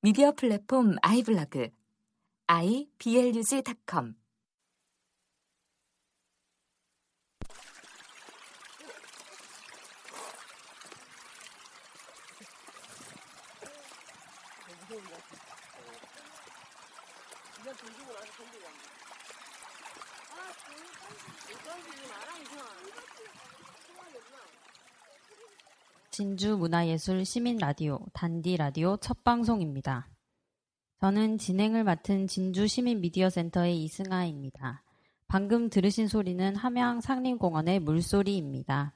미디어 플랫폼 아이블로그 iblog.com 진주 문화예술 시민 라디오 단디 라디오 첫 방송입니다. 저는 진행을 맡은 진주 시민 미디어 센터의 이승아입니다. 방금 들으신 소리는 함양 상림공원의 물소리입니다.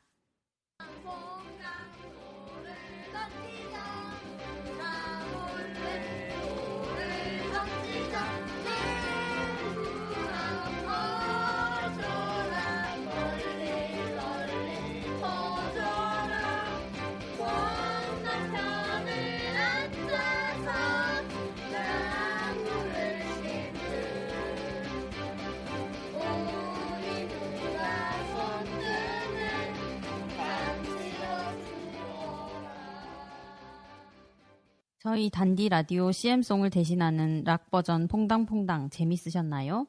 저희 단디 라디오 CM송을 대신하는 락 버전 퐁당퐁당 재밌으셨나요?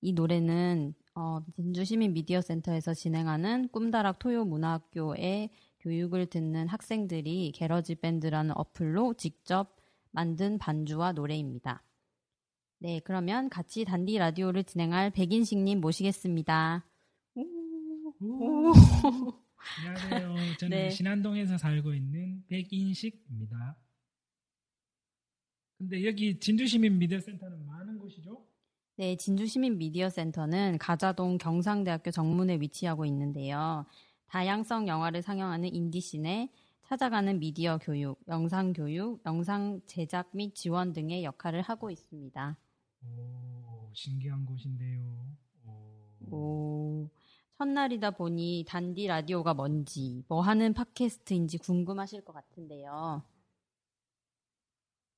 이 노래는 어, 진주시민 미디어 센터에서 진행하는 꿈다락 토요 문화학교의 교육을 듣는 학생들이 GarageBand라는 어플로 직접 만든 반주와 노래입니다. 네, 그러면 같이 단디 라디오를 진행할 백인식님 모시겠습니다. 안녕하세요. 저는 네. 신안동에서 살고 있는 백인식입니다. 근데 여기 진주시민 미디어센터는 많은 곳이죠? 네, 진주시민 미디어 센터는 가자동 경상대학교 정문에 위치하고 있는데요. 다양성 영화를 상영하는 인디씬에 찾아가는 미디어 교육, 영상 교육, 영상 제작 및 지원 등의 역할을 하고 있습니다. 오, 신기한 곳인데요. 오. 오, 첫날이다 보니 단디 라디오가 뭔지, 뭐 하는 팟캐스트인지 궁금하실 것 같은데요.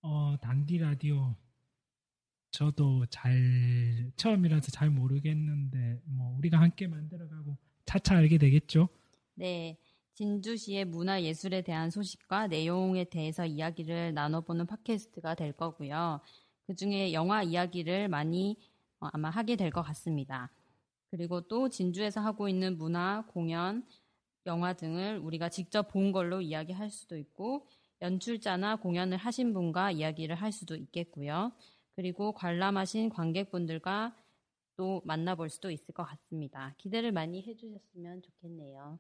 어, 단디 라디오. 저도 잘, 처음이라서 잘 모르겠는데, 뭐, 우리가 함께 만들어가고 차차 알게 되겠죠? 네, 진주시의 문화 예술에 대한 소식과 내용에 대해서 이야기를 나눠보는 팟캐스트가 될 거고요. 그 중에 영화 이야기를 많이 어, 아마 하게 될 것 같습니다. 그리고 또 진주에서 하고 있는 문화, 공연, 영화 등을 우리가 직접 본 걸로 이야기할 수도 있고, 연출자나 공연을 하신 분과 이야기를 할 수도 있겠고요. 그리고 관람하신 관객분들과 또 만나볼 수도 있을 것 같습니다. 기대를 많이 해주셨으면 좋겠네요.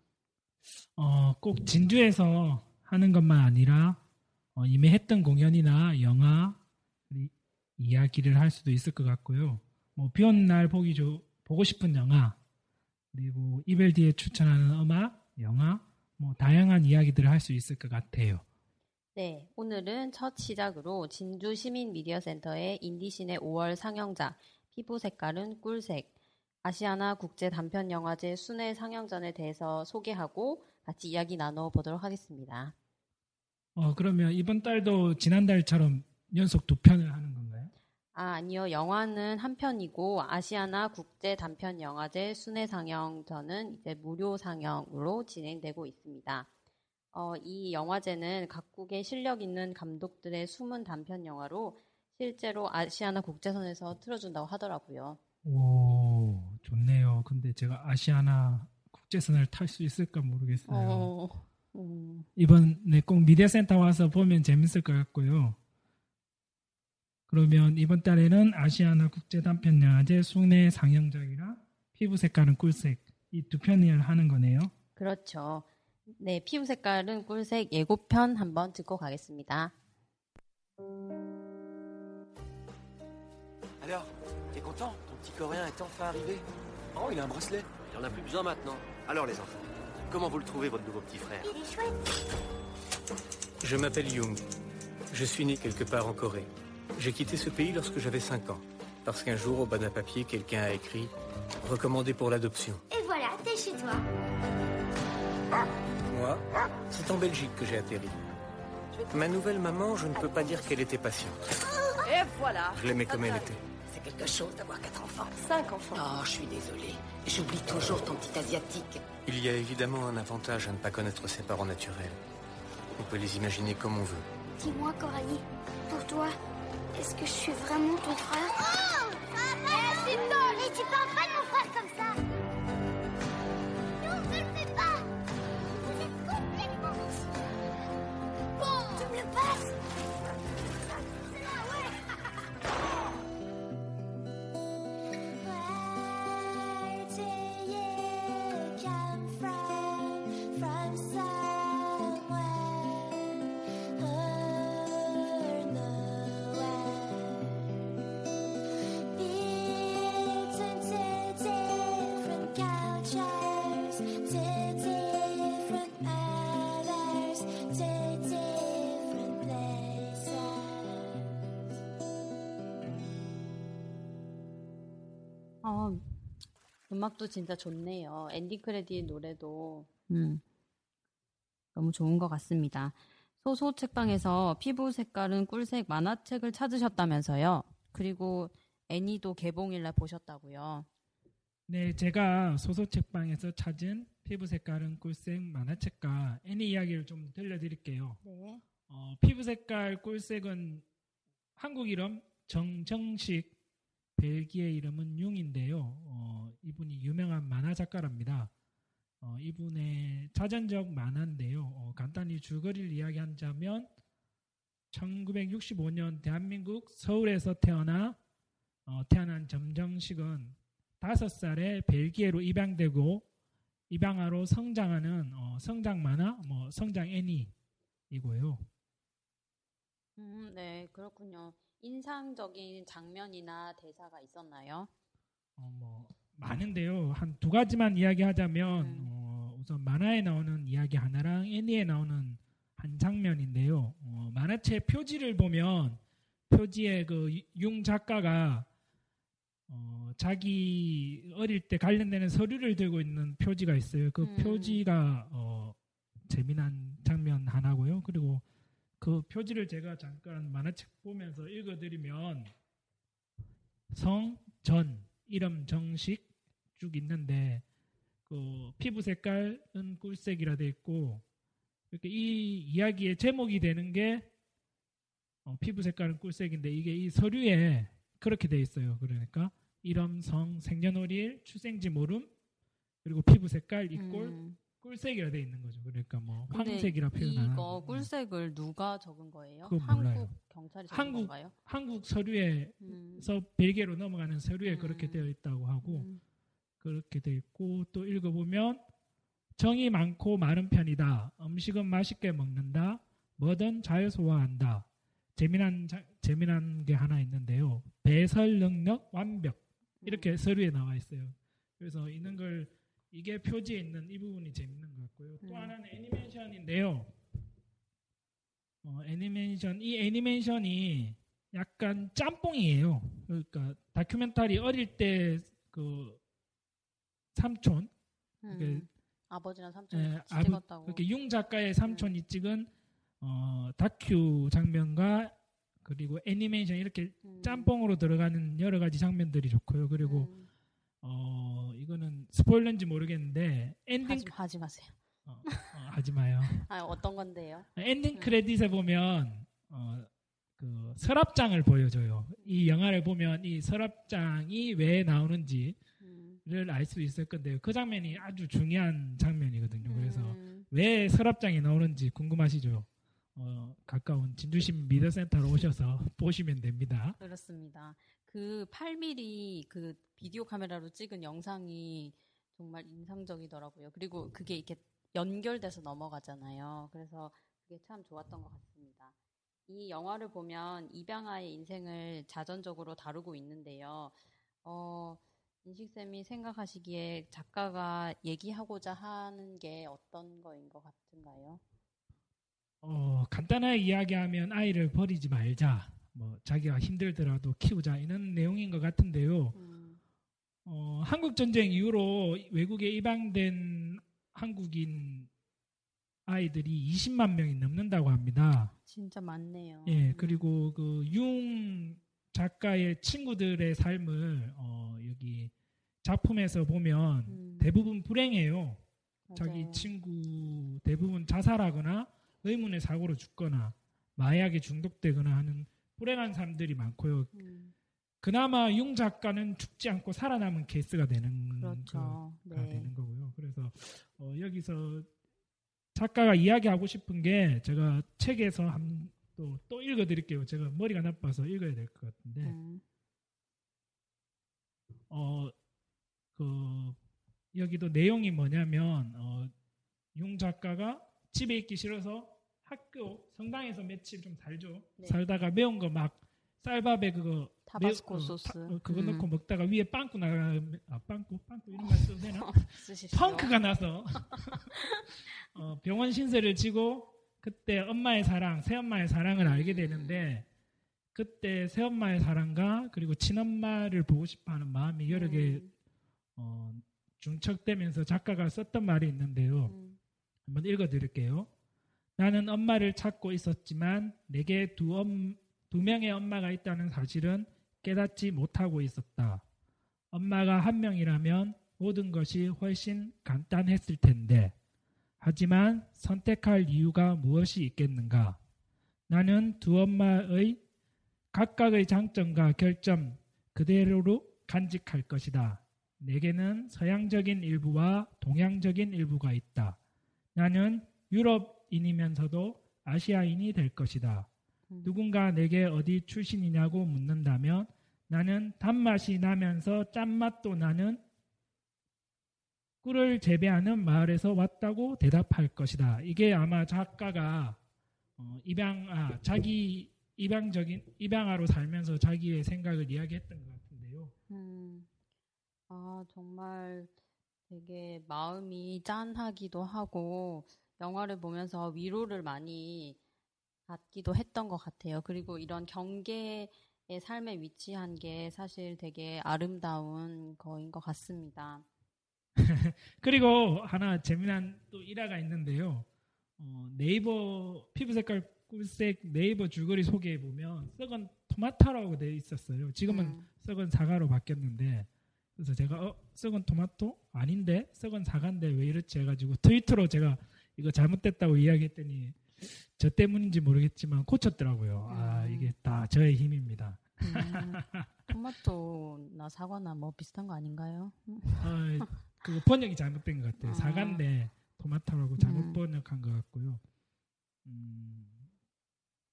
어, 꼭 진주에서 하는 것만 아니라, 어, 이미 했던 공연이나 영화, 이- 이야기를 할 수도 있을 것 같고요. 뭐, 비 오는 날 보기 좋, 보고 싶은 영화, 그리고 이별 뒤에 추천하는 음악, 영화, 뭐, 다양한 이야기들을 할 수 있을 것 같아요. 네, 오늘은 첫 시작으로 진주 시민 미디어 센터의 인디신의 5월 상영작 피부 색깔은 꿀색 아시아나 국제 단편 영화제 순회 상영전에 대해서 소개하고 같이 이야기 나눠 보도록 하겠습니다. 어, 그러면 이번 달도 지난달처럼 연속 두 편을 하는 건가요? 아, 아니요. 영화는 한 편이고 아시아나 국제 단편 영화제 순회 상영전은 이제 무료 상영으로 진행되고 있습니다. 어, 이 영화제는 각국의 실력 있는 감독들의 숨은 단편 영화로 실제로 아시아나 국제선에서 틀어준다고 하더라고요. 오, 좋네요. 근데 제가 아시아나 국제선을 탈 수 있을까 모르겠어요. 어, 음, 이번에 꼭 미디어센터 와서 보면 재밌을 것 같고요. 그러면 이번 달에는 아시아나 국제 단편 영화제 순회 상영작이라 피부 색깔은 꿀색 이 두 편을 하는 거네요. 그렇죠. 네, 피부 색깔은 꿀색 예고편 한번 듣고 가겠습니다. Alors, t'es content Ton petit coréen est enfin arrivé Oh, il a un bracelet. Il en a plus besoin maintenant. Alors, les enfants, comment vous le trouvez, votre nouveau petit frère Il est chouette. Je m'appelle Young. Je suis né quelque part en Corée. J'ai quitté ce pays lorsque j'avais 5 ans. Parce qu'un jour, au bas d'un papier, quelqu'un a écrit « Recommandé pour l'adoption Et voilà, t'es chez toi. ». Moi, c'est en Belgique que j'ai atterri. Ma nouvelle maman, je ne peux pas dire qu'elle était patiente. Et voilà. Je l'aimais comme elle était. C'est quelque chose d'avoir quatre enfants. Cinq enfants. Oh, je suis désolée. J'oublie toujours ton petit asiatique. Il y a évidemment un avantage à ne pas connaître ses parents naturels. On peut les imaginer comme on veut. Dis-moi, Coralie, pour toi, est-ce que je suis vraiment ton frère? Oh 음악도 진짜 좋네요. 엔딩 크레딧 노래도 음, 너무 좋은 것 같습니다. 소소 책방에서 피부 색깔은 꿀색 만화책을 찾으셨다면서요. 그리고 애니도 개봉일날 보셨다고요. 네, 제가 소소 책방에서 찾은 피부 색깔은 꿀색 만화책과 애니 이야기를 좀 들려드릴게요. 네. 어, 피부 색깔 꿀색은 한국 이름 정정식, 벨기에 이름은 융인데요. 어, 이분이 유명한 만화 작가랍니다. 어, 이분의 자전적 만화인데요. 어, 간단히 줄거리를 이야기하자면 1965년 대한민국 서울에서 태어나 어, 태어난 점정식은 다섯 살에 벨기에로 입양되고 입양아로 성장하는 어, 성장 만화, 뭐 성장 애니이고요. 음, 네, 그렇군요. 인상적인 장면이나 대사가 있었나요? 어, 뭐 많은데요. 한 두 가지만 이야기하자면 음. 어, 우선 만화에 나오는 이야기 하나랑 애니에 나오는 한 장면인데요. 어, 만화책 표지를 보면 표지에 그 융 작가가 어, 자기 어릴 때 관련되는 서류를 들고 있는 표지가 있어요. 그 음. 표지가 어, 재미난 장면 하나고요. 그리고 그 표지를 제가 잠깐 만화책 보면서 읽어드리면 성, 전, 이름, 정식 쭉 있는데 그 피부 색깔은 꿀색이라 돼 있고 이렇게 이 이야기의 제목이 되는 게 어, 피부 색깔은 꿀색인데 이게 이 서류에 그렇게 돼 있어요. 그러니까 이름, 성, 생년월일, 출생지 모름 그리고 피부 색깔 이꼴 음. 꿀색이라 돼 있는 거죠. 그러니까 뭐 황색이라 표현 안 이거 꿀색을 누가 적은 거예요? 한국 몰라요. 경찰이 적은 한국 건가요? 한국 서류에서 음. 벨기에로 넘어가는 서류에 음. 그렇게 되어 있다고 하고 음. 그렇게 돼 있고 또 읽어보면 정이 많고 마른 편이다. 음식은 맛있게 먹는다. 뭐든 잘 소화한다. 재미난 자- 재미난 게 하나 있는데요. 배설 능력 완벽 이렇게 음. 서류에 나와 있어요. 그래서 있는 걸 이게 표지에 있는 이 부분이 재밌는 것 같고요. 또 음. 하나는 애니메이션인데요. 어, 애니메이션 이 애니메이션이 약간 짬뽕이에요. 그러니까 다큐멘터리 어릴 때 그 삼촌 음. 아버지랑 삼촌이 예, 같이 아버- 찍었다고. 그렇게 융 작가의 삼촌이 찍은 어, 다큐 장면과 그리고 애니메이션 이렇게 음. 짬뽕으로 들어가는 여러 가지 장면들이 좋고요. 그리고 음. 어, 이거는 스포일러인지 모르겠는데 엔딩 하지, 하지 마세요. 어, 어, 하지 마요. 아, 어떤 건데요? 엔딩 음. 크레딧에 보면 어, 그 서랍장을 보여줘요. 이 영화를 보면 이 서랍장이 왜 나오는지 를 음. 알수 있을 건데요. 그 장면이 아주 중요한 장면이거든요. 그래서 음. 왜 서랍장이 나오는지 궁금하시죠? 어, 가까운 진주시 미디어센터로 오셔서 보시면 됩니다. 그렇습니다. 그 8mm 그 비디오 카메라로 찍은 영상이 정말 인상적이더라고요. 그리고 그게 이렇게 연결돼서 넘어가잖아요. 그래서 그게 참 좋았던 것 같습니다. 이 영화를 보면 입양아의 인생을 자전적으로 다루고 있는데요. 어, 인식쌤이 생각하시기에 작가가 얘기하고자 하는 게 어떤 거인 것 같은가요? 어, 간단하게 이야기하면 아이를 버리지 말자. 뭐 자기가 힘들더라도 키우자 이런 내용인 것 같은데요. 음, 어, 한국 전쟁 이후로 외국에 입양된 한국인 아이들이 20만 명이 넘는다고 합니다. 진짜 많네요. 예, 음. 그리고 그 융 작가의 친구들의 삶을 어, 여기 작품에서 보면 음, 대부분 불행해요. 자기 맞아요. 친구 대부분 자살하거나 의문의 사고로 죽거나 마약에 중독되거나 하는 불행한 사람들이 많고요. 음, 그나마 융 작가는 죽지 않고 살아남은 케이스가 되는 그렇죠. 거가 네. 되는 거고요. 그래서 어, 여기서 작가가 이야기하고 싶은 게 제가 책에서 한, 또, 또 읽어드릴게요. 제가 머리가 나빠서 읽어야 될 것 같은데 음, 어, 그, 여기도 내용이 뭐냐면, 어, 융 작가가 집에 있기 싫어서 학교, 성당에서 며칠 좀 살죠. 네. 살다가 매운 거 막, 쌀밥에 그거, 타바스코 매운- 어, 소스. 타- 어, 그거 음. 넣고 먹다가 위에 빵꾸 나, 아, 빵꾸? 빵꾸 이런 말 써도 되나? 펑크가 나서, 어, 병원 신세를 지고, 그때 엄마의 사랑, 새엄마의 사랑을 알게 되는데, 그때 새엄마의 사랑과 그리고 친엄마를 보고 싶어 하는 마음이 여러 개 음, 어, 중척되면서 작가가 썼던 말이 있는데요. 음, 한번 읽어드릴게요. 나는 엄마를 찾고 있었지만 내게 두, 엄, 두 명의 엄마가 있다는 사실은 깨닫지 못하고 있었다. 엄마가 한 명이라면 모든 것이 훨씬 간단했을 텐데. 하지만 선택할 이유가 무엇이 있겠는가? 나는 두 엄마의 각각의 장점과 결점 그대로로 간직할 것이다. 내게는 서양적인 일부와 동양적인 일부가 있다. 나는 유럽인이면서도 아시아인이 될 것이다. 음. 누군가 내게 어디 출신이냐고 묻는다면 나는 단맛이 나면서 짠맛도 나는 꿀을 재배하는 마을에서 왔다고 대답할 것이다. 이게 아마 작가가 어, 입양 아 자기 입양적인 입양아로 살면서 자기의 생각을 이야기했던 것 같은데요. 음. 아, 정말 되게 마음이 짠하기도 하고, 영화를 보면서 위로를 많이 받기도 했던 것 같아요. 그리고 이런 경계의 삶에 위치한 게 사실 되게 아름다운 거인 것 같습니다. 그리고 하나 재미난 또 일화가 있는데요. 어, 네이버 피부 색깔 꿀색 네이버 줄거리 소개에 보면 썩은 토마토라고 돼 있었어요. 지금은 음, 썩은 사과로 바뀌었는데 그래서 제가 어 썩은 토마토 아닌데 썩은 사과인데 왜 이렇지 해가지고 트위터로 제가 이거 잘못됐다고 이야기했더니 저 때문인지 모르겠지만 고쳤더라고요. 아 음. 이게 다 저의 힘입니다. 음, 토마토나 사과나 뭐 비슷한 거 아닌가요? 음. 아, 그 번역이 잘못된 것 같아요. 아. 사과인데 토마토라고 잘못 음. 번역한 것 같고요. 음,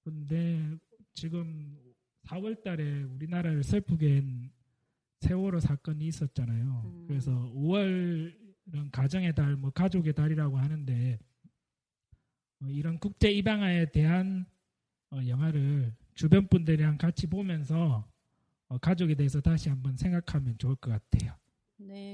근데 지금 4월 달에 우리나라를 슬프게 한 세월호 사건이 있었잖아요. 음. 그래서 5월은 가정의 달, 뭐 가족의 달이라고 하는데 어, 이런 국제 입양아에 대한 어, 영화를 주변 분들이랑 같이 보면서 어, 가족에 대해서 다시 한번 생각하면 좋을 것 같아요.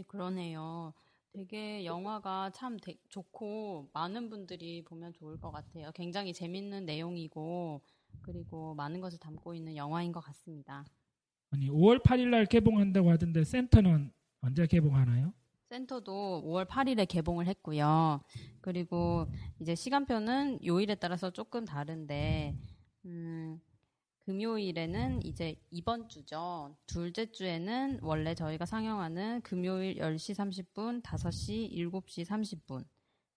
네, 그러네요. 되게 영화가 참 되- 좋고 많은 분들이 보면 좋을 것 같아요. 굉장히 재밌는 내용이고 그리고 많은 것을 담고 있는 영화인 것 같습니다. 아니 5월 8일 날 개봉한다고 하던데 센터는 언제 개봉하나요? 센터도 5월 8일에 개봉을 했고요. 그리고 이제 시간표는 요일에 따라서 조금 다른데, 음, 금요일에는 이제 이번 주죠. 둘째 주에는 원래 저희가 상영하는 금요일 10시 30분, 5시, 7시 30분,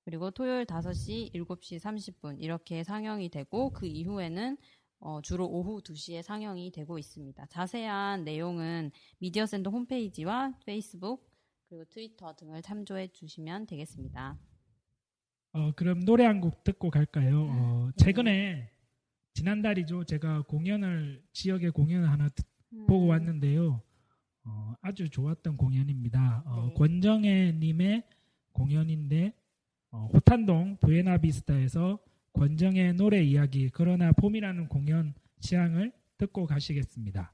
그리고 토요일 5시, 7시 30분 이렇게 상영이 되고 그 이후에는 어, 주로 오후 2시에 상영이 되고 있습니다. 자세한 내용은 미디어 센터 홈페이지와 페이스북 그리고 트위터 등을 참조해 주시면 되겠습니다. 어, 그럼 노래 한 곡 듣고 갈까요? 어, 네. 최근에 지난달이죠. 제가 공연을 지역의 공연을 하나 듣- 음. 보고 왔는데요. 어, 아주 좋았던 공연입니다. 어, 네. 권정혜님의 공연인데 어, 호탄동 부에나비스타에서 권정의 노래 이야기 그러나 봄이라는 공연 시향을 듣고 가시겠습니다.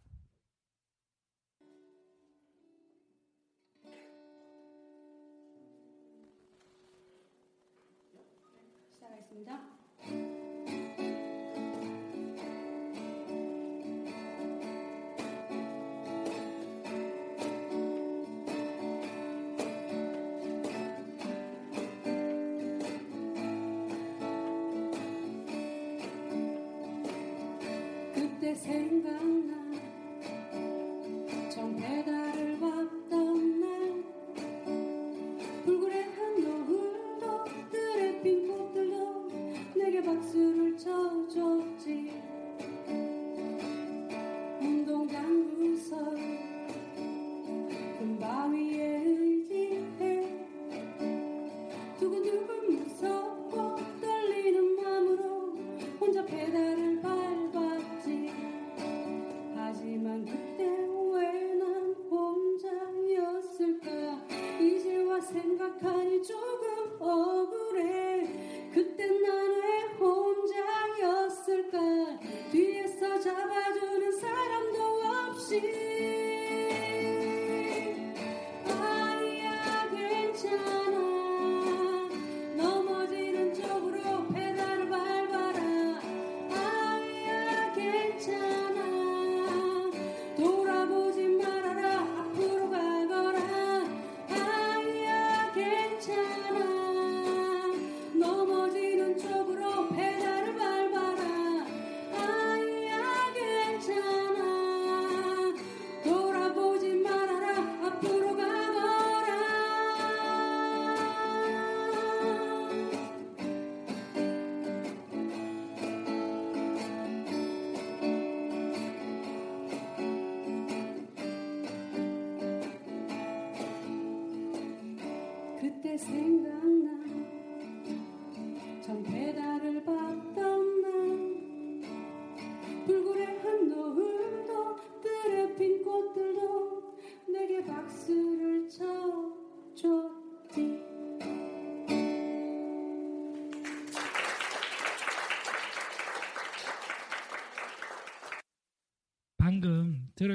그 생각하니 조금 억울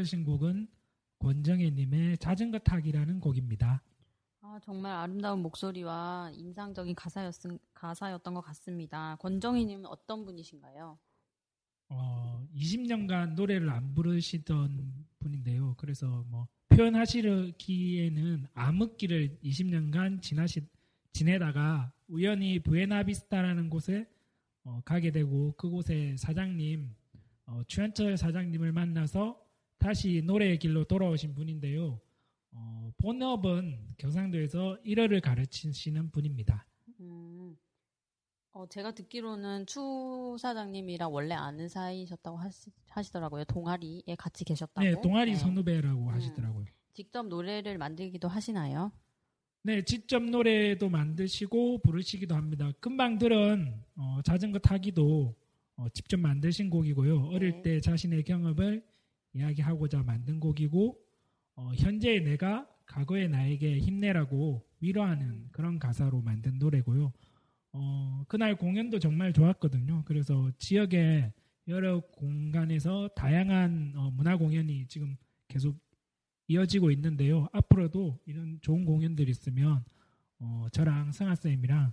들으신 곡은 권정혜님의 자전거 타기라는 곡입니다. 아, 정말 아름다운 목소리와 인상적인 가사였, 가사였던 것 같습니다. 권정희님은 어떤 분이신가요? 어, 20년간 노래를 안 부르시던 분인데요. 그래서 뭐 표현하시기에는 암흑기를 20년간 지나시, 지내다가 우연히 부에나비스타라는 곳에 어, 가게 되고 그곳에 사장님 어, 추현철 사장님을 만나서 다시 노래의 길로 돌아오신 분인데요. 어, 본업은 경상도에서 일어를 가르치시는 분입니다. 음, 어, 제가 듣기로는 추 사장님이랑 원래 아는 사이셨다고 하시, 하시더라고요. 동아리에 같이 계셨다고. 네, 동아리 네. 선후배라고 음. 하시더라고요. 직접 노래를 만들기도 하시나요? 네, 직접 노래도 만드시고 부르시기도 합니다. 금방 들은 어, 자전거 타기도 어, 직접 만드신 곡이고요. 어릴 네. 때 자신의 경험을 이야기하고자 만든 곡이고 어, 현재의 내가 과거의 나에게 힘내라고 위로하는 그런 가사로 만든 노래고요. 어, 그날 공연도 정말 좋았거든요. 그래서 지역의 여러 공간에서 다양한 어, 문화 공연이 지금 계속 이어지고 있는데요. 앞으로도 이런 좋은 공연들이 있으면 어, 저랑 성아 쌤이랑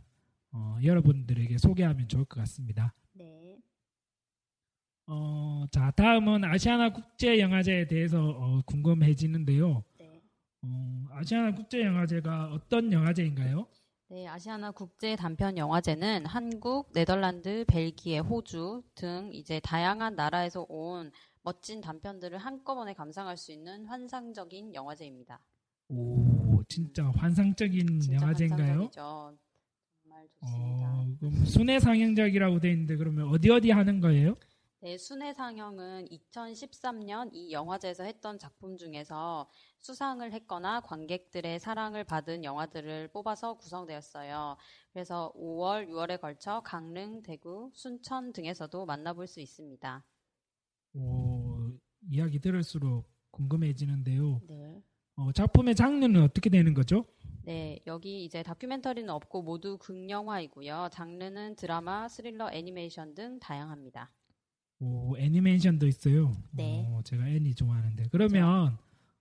어, 여러분들에게 소개하면 좋을 것 같습니다. 네. 어, 자 다음은 아시아나 국제 영화제에 대해서 어, 궁금해지는데요. 네. 어, 아시아나 국제 영화제가 어떤 영화제인가요? 네, 아시아나 국제 단편 영화제는 한국, 네덜란드, 벨기에, 호주 등 이제 다양한 나라에서 온 멋진 단편들을 한꺼번에 감상할 수 있는 환상적인 영화제입니다. 오, 진짜 환상적인 진짜 영화제인가요? 환상적이죠. 정말 좋습니다. 어, 그럼 순회 상영작이라고 돼 있는데 그러면 어디 어디 하는 거예요? 네, 순회 상영은 2013년 이 영화제에서 했던 작품 중에서 수상을 했거나 관객들의 사랑을 받은 영화들을 뽑아서 구성되었어요. 그래서 5월, 6월에 걸쳐 강릉, 대구, 순천 등에서도 만나볼 수 있습니다. 오, 이야기 들을수록 궁금해지는데요. 네. 어, 작품의 장르는 어떻게 되는 거죠? 네, 여기 이제 다큐멘터리는 없고 모두 극영화이고요. 장르는 드라마, 스릴러, 애니메이션 등 다양합니다. 오, 애니메이션도 있어요. 네. 어, 제가 애니 좋아하는데. 그러면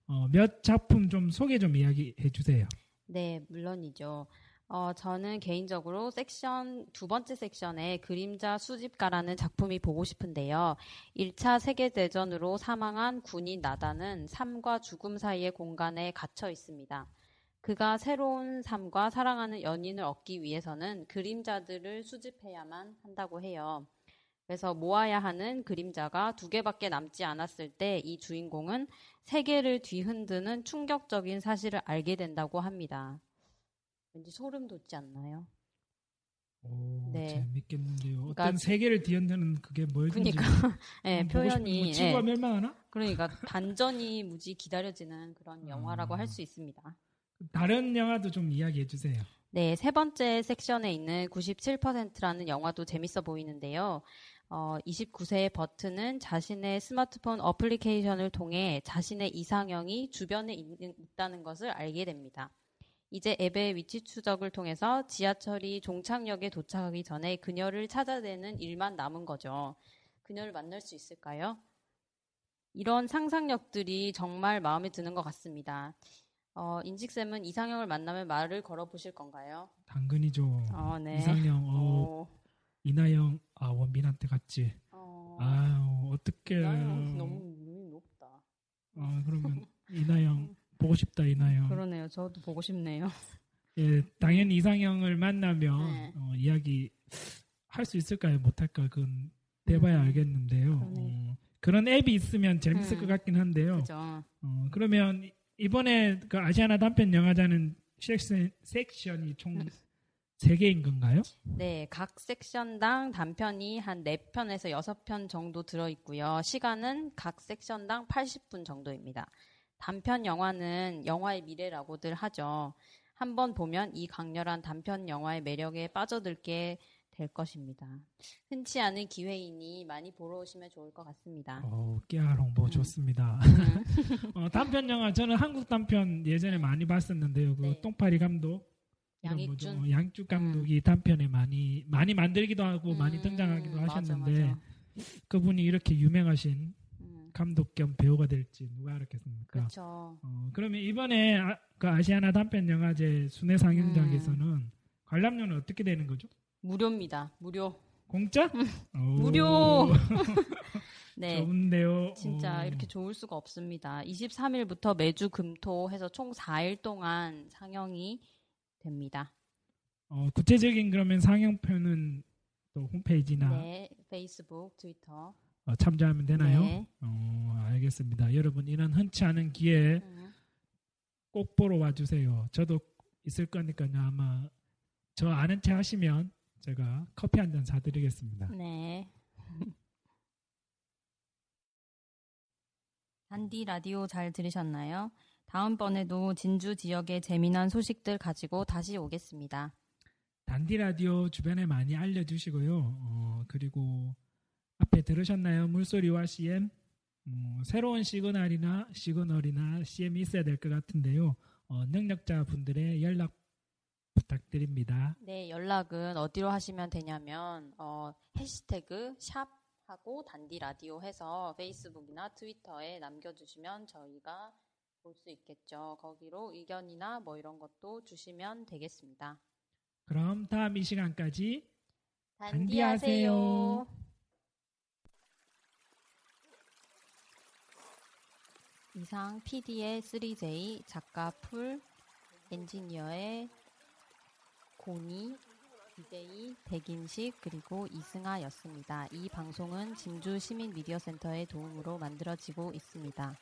어, 몇 작품 좀 소개 좀 이야기해 주세요. 네, 물론이죠. 어, 저는 개인적으로 섹션, 두 번째 섹션에 그림자 수집가라는 작품이 보고 싶은데요. 1차 세계대전으로 사망한 군인 나다는 삶과 죽음 사이의 공간에 갇혀 있습니다. 그가 새로운 삶과 사랑하는 연인을 얻기 위해서는 그림자들을 수집해야만 한다고 해요. 그래서 모아야 하는 그림자가 두 개밖에 남지 않았을 때 이 주인공은 세 개를 뒤흔드는 충격적인 사실을 알게 된다고 합니다. 왠지 소름 돋지 않나요? 오, 네. 재밌겠는데요. 어떤 그러니까- 세계를 뒤흔드는 그게 뭐였는지 그러니까 싶은데 표현이 뭐 지구가 예, 멸망하나? 그러니까 단전이 무지 기다려지는 그런 영화라고 아. 할수 있습니다. 다른 영화도 좀 이야기해 주세요. 네, 세 번째 섹션에 있는 97%라는 영화도 재밌어 보이는데요. 어, 29세의 버튼은 자신의 스마트폰 어플리케이션을 통해 자신의 이상형이 주변에 있는, 있다는 것을 알게 됩니다. 이제 앱의 위치 추적을 통해서 지하철이 종착역에 도착하기 전에 그녀를 찾아내는 일만 남은 거죠. 그녀를 만날 수 있을까요? 이런 상상력들이 정말 마음에 드는 것 같습니다. 어, 인직쌤은 이상형을 만나면 말을 걸어보실 건가요? 당근이죠. 어, 네. 이상형, 어, 어, 이나영, 아 원빈한테 갔지. 어, 아유 어떻게? 이나영 너무 눈이 높다. 아 그러면 이나영 보고 싶다 이나영. 그러네요. 저도 보고 싶네요. 예, 당연히 이상형을 만나면 네. 어, 이야기 할 수 있을까요? 못할까? 그건 돼봐야 음, 알겠는데요. 어, 그런 앱이 있으면 재밌을 음, 것 같긴 한데요. 그죠? 어, 그러면 이번에 그 아시아나 단편 영화제는 섹션, 섹션이 총 음. 3개인 건가요? 네, 각 섹션당 단편이 한 4편에서 6편 정도 들어있고요. 시간은 각 섹션당 80분 정도입니다. 단편 영화는 영화의 미래라고들 하죠. 한번 보면 이 강렬한 단편 영화의 매력에 빠져들게 될 것입니다. 흔치 않은 기회이니 많이 보러 오시면 좋을 것 같습니다. 어, 깨알 홍보 음. 좋습니다. 어, 단편 영화 저는 한국 단편 예전에 많이 봤었는데요. 그 네. 똥파리 감독 양익준. 음. 뭐죠? 양쭉 감독이 단편에 많이 많이 만들기도 하고 많이 음, 등장하기도 맞아, 하셨는데 맞아. 그분이 이렇게 유명하신 음, 감독 겸 배우가 될지 누가 알았겠습니까? 그렇죠. 어, 그러면 이번에 아, 그 아시아나 단편 영화제 순회 상영장에서는 음. 관람료는 어떻게 되는 거죠? 무료입니다. 무료. 공짜? 오, 음. 무료. 네. 좋은데요. 진짜 어, 이렇게 좋을 수가 없습니다. 23일부터 매주 금토 해서 총 4일 동안 상영이 됩니다. 어, 구체적인 그러면 상영표는 또 홈페이지나 네, 페이스북, 트위터. 어, 참조하면 되나요? 네. 어, 알겠습니다. 여러분 이런 흔치 않은 기회에 음, 꼭 보러 와주세요. 저도 있을 거니까요. 아마 저 아는 체 하시면 제가 커피 한 잔 사드리겠습니다. 네. 단디 라디오 잘 들으셨나요? 다음번에도 진주 지역의 재미난 소식들 가지고 다시 오겠습니다. 단디 라디오 주변에 많이 알려주시고요. 어, 그리고 앞에 들으셨나요? 물소리와 CM 어, 새로운 시그널이나 시그널이나 CM이 있어야 될 것 같은데요. 어, 능력자 분들의 연락 부탁드립니다. 네, 연락은 어디로 하시면 되냐면 어, 해시태그 샵 하고 단디 라디오 해서 페이스북이나 트위터에 남겨주시면 저희가 볼 수 있겠죠. 거기로 의견이나 뭐 이런 것도 주시면 되겠습니다. 그럼 다음 이 시간까지 단디하세요. 이상 PD의 3J, 작가 풀, 엔지니어의 고니, DJ 백인식 그리고 이승아였습니다. 이 방송은 진주 시민 미디어 센터의 도움으로 만들어지고 있습니다.